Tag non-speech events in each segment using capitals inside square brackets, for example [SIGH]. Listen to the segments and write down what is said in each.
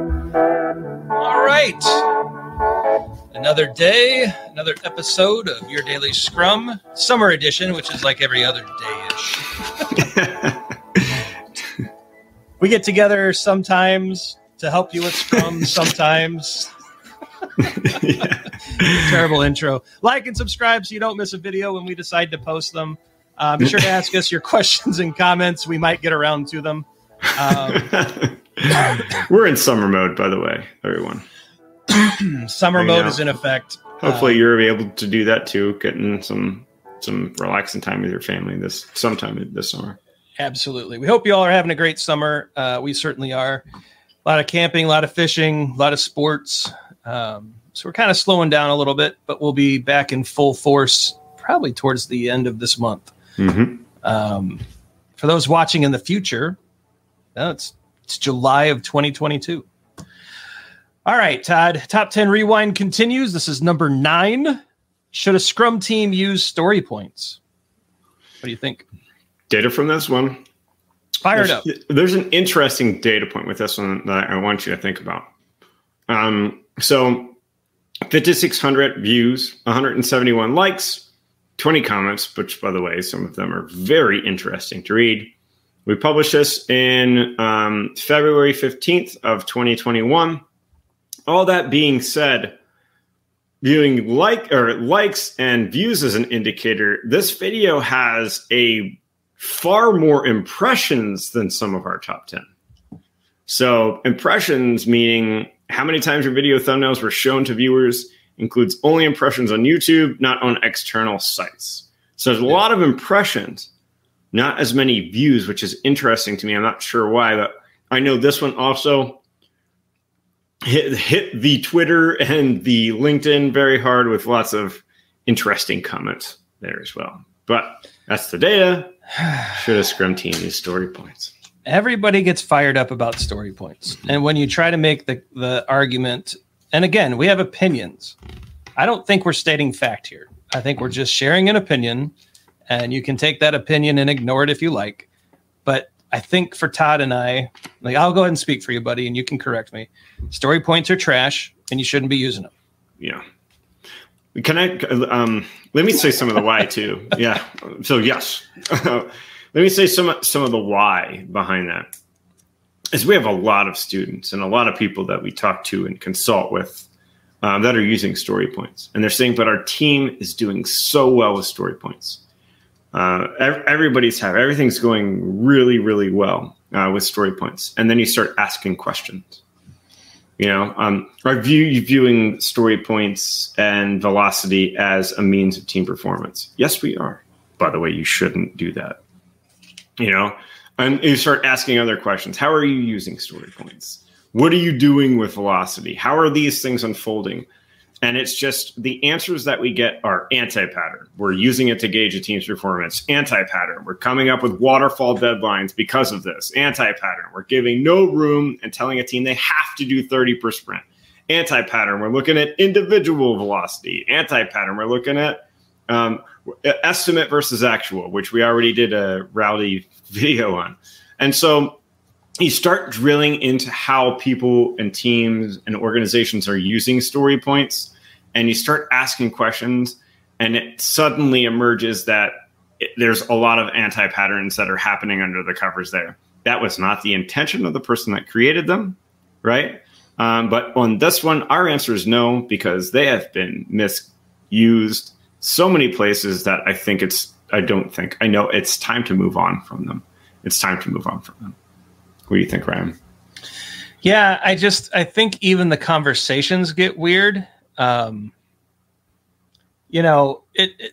All right. Another day, another episode of Your Daily Scrum, summer edition, which is like every other day ish. [LAUGHS] we get together sometimes to help you with Scrum, [LAUGHS] sometimes. Terrible intro. Like and subscribe so you don't miss a video when we decide to post them. Uh, be sure to ask us your [LAUGHS] questions and comments. We might get around to them. Um, [LAUGHS] We're in summer mode, by the way, everyone. [CLEARS THROAT] summer I mode know. is in effect. Hopefully, Uh, you're able to do that too, getting some some relaxing time with your family this sometime this summer. Absolutely. We hope you all are having a great summer. Uh, we certainly are. A lot of camping, a lot of fishing, a lot of sports. Um, so we're kind of slowing down a little bit, but we'll be back in full force probably towards the end of this month. hmm Um, for those watching in the future, uh, it's July of 2022. All right, Todd. Top 10 rewind continues. This is number nine. Should a scrum team use story points? What do you think? Data from this one. Fired there's, up. There's an interesting data point with this one that I want you to think about. Um, so, 5,600 views, 171 likes, 20 comments, which, by the way, some of them are very interesting to read. We published this in um, February 15th of 2021. All that being said, viewing like or likes and views as an indicator, this video has a far more impressions than some of our top 10. So, impressions meaning how many times your video thumbnails were shown to viewers includes only impressions on YouTube, not on external sites. So, there's a lot of impressions, not as many views, which is interesting to me. I'm not sure why, but I know this one also hit, hit the Twitter and the LinkedIn very hard with lots of interesting comments there as well. But that's the data. Should a scrum team use story points? everybody gets fired up about story points and when you try to make the, the argument and again we have opinions i don't think we're stating fact here i think we're just sharing an opinion and you can take that opinion and ignore it if you like but i think for todd and i like i'll go ahead and speak for you buddy and you can correct me story points are trash and you shouldn't be using them Yeah. Can I? Um, let me say some of the why too. [LAUGHS] Yeah. So yes, [LAUGHS] let me say some some of the why behind that. Is we have a lot of students and a lot of people that we talk to and consult with um, that are using story points, and they're saying, "But our team is doing so well with story points. Uh, ev- everybody's have everything's going really, really well uh, with story points." And then you start asking questions. You know, um, are view, viewing story points and velocity as a means of team performance? Yes, we are. By the way, you shouldn't do that. You know, and you start asking other questions. How are you using story points? What are you doing with velocity? How are these things unfolding? And it's just the answers that we get are anti pattern. We're using it to gauge a team's performance. Anti pattern. We're coming up with waterfall deadlines because of this. Anti pattern. We're giving no room and telling a team they have to do 30 per sprint. Anti pattern. We're looking at individual velocity. Anti pattern. We're looking at um, estimate versus actual, which we already did a rowdy [LAUGHS] video on. And so you start drilling into how people and teams and organizations are using story points and you start asking questions and it suddenly emerges that it, there's a lot of anti-patterns that are happening under the covers there. That was not the intention of the person that created them right? Um, but on this one our answer is no because they have been misused so many places that i think it's i don't think i know it's time to move on from them. It's time to move on from them what do you think, Ryan? Yeah, I just I think even the conversations get weird. Um, you know, it, it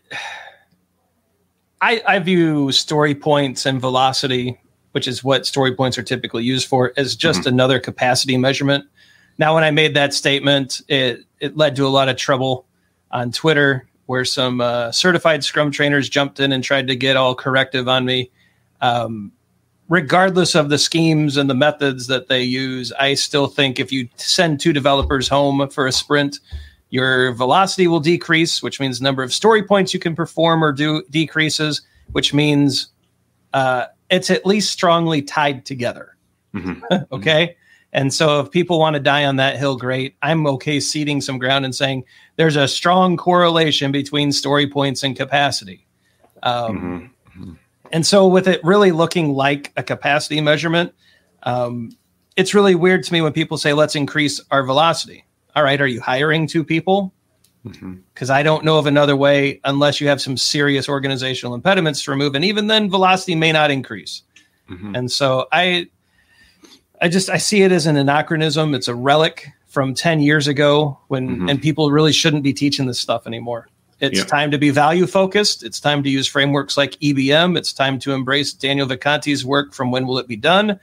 I I view story points and velocity, which is what story points are typically used for, as just Mhm. another capacity measurement. Now, when I made that statement, it it led to a lot of trouble on Twitter, where some uh, certified Scrum trainers jumped in and tried to get all corrective on me. Um, regardless of the schemes and the methods that they use, I still think if you send two developers home for a sprint, your velocity will decrease, which means the number of story points you can perform or do decreases, which means uh, it's at least strongly tied together. Mhm. [LAUGHS] okay. And so if people want to die on that hill, great. I'm okay ceding some ground and saying there's a strong correlation between story points and capacity. Um, mm-hmm. And so with it really looking like a capacity measurement, um, it's really weird to me when people say, let's increase our velocity. All right, are you hiring two people? Because mm-hmm. I don't know of another way unless you have some serious organizational impediments to remove. And even then, velocity may not increase. Mm-hmm. And so I I just I see it as an anachronism. It's a relic from 10 years ago when mm-hmm. and people really shouldn't be teaching this stuff anymore. It's time to be value focused. It's time to use frameworks like EBM. It's time to embrace Daniel Vacanti's work from When Will It Be Done?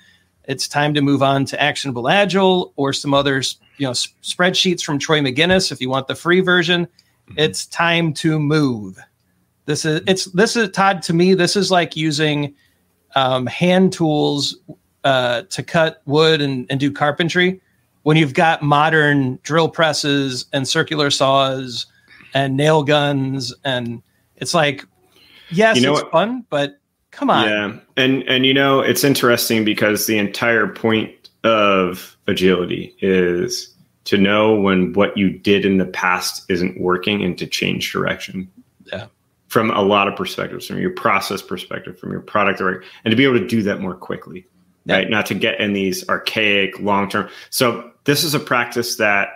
It's time to move on to Actionable Agile or some others, you know, s- spreadsheets from Troy Magennis if you want the free version. Mm-hmm. It's time to move. This is it's this is Todd to me. This is like using um, hand tools uh, to cut wood and, and do carpentry when you've got modern drill presses and circular saws and nail guns and it's like yes you know it's what? fun but come on yeah and and you know it's interesting because the entire point of agility is to know when what you did in the past isn't working and to change direction yeah from a lot of perspectives from your process perspective from your product and to be able to do that more quickly yeah. right? Not to get in these archaic long term. So this is a practice that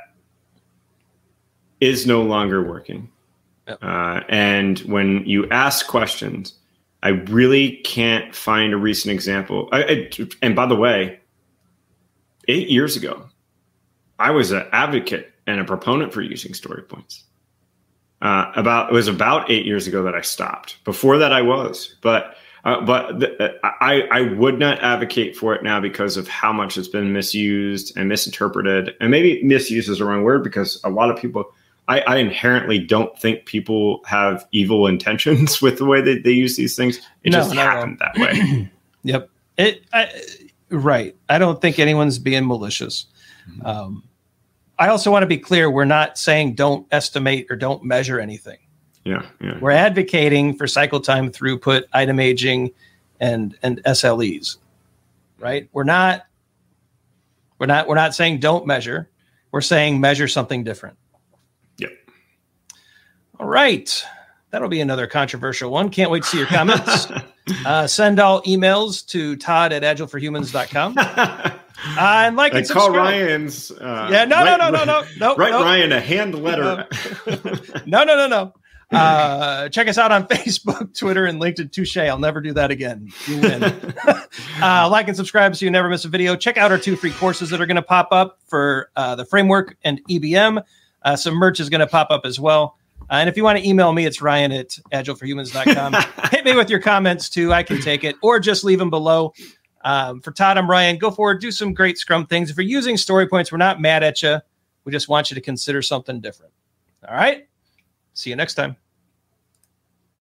is no longer working. Yep. Uh, and when you ask questions, I really can't find a recent example. I, I, and by the way, eight years ago, I was an advocate and a proponent for using story points. Uh, about it was about eight years ago that I stopped. Before that, I was, but uh, but the, uh, I, I would not advocate for it now because of how much it's been misused and misinterpreted. And maybe misuse is the wrong word because a lot of people, I, I inherently don't think people have evil [LAUGHS] intentions with the way that they use these things. It no, just happened that way. [CLEARS THROAT] yep. It, I, right. I don't think anyone's being malicious. Mm-hmm. Um, I also want to be clear we're not saying don't estimate or don't measure anything. Yeah, yeah. We're advocating for cycle time, throughput, item aging, and and SLEs. Right? We're not we're not we're not saying don't measure. We're saying measure something different. Yep. All right. That'll be another controversial one. Can't wait to see your comments. [LAUGHS] uh, send all emails to Todd at agileforhumans.com. [LAUGHS] Uh, and like and, and call Ryan's. Uh, yeah, no, write, no, no, no, no, no. Write no. Ryan a hand letter. [LAUGHS] no, no, no, no. Uh, check us out on Facebook, Twitter, and LinkedIn. Touche. I'll never do that again. You win. uh, like and subscribe so you never miss a video. Check out our two free courses that are going to pop up for uh, the framework and EBM. Uh, some merch is going to pop up as well. Uh, and if you want to email me, it's ryan at agileforhumans.com. [LAUGHS] Hit me with your comments too. I can take it or just leave them below. Um, for Todd, I'm Ryan. Go forward, do some great Scrum things. If you're using story points, we're not mad at you. We just want you to consider something different. All right. See you next time.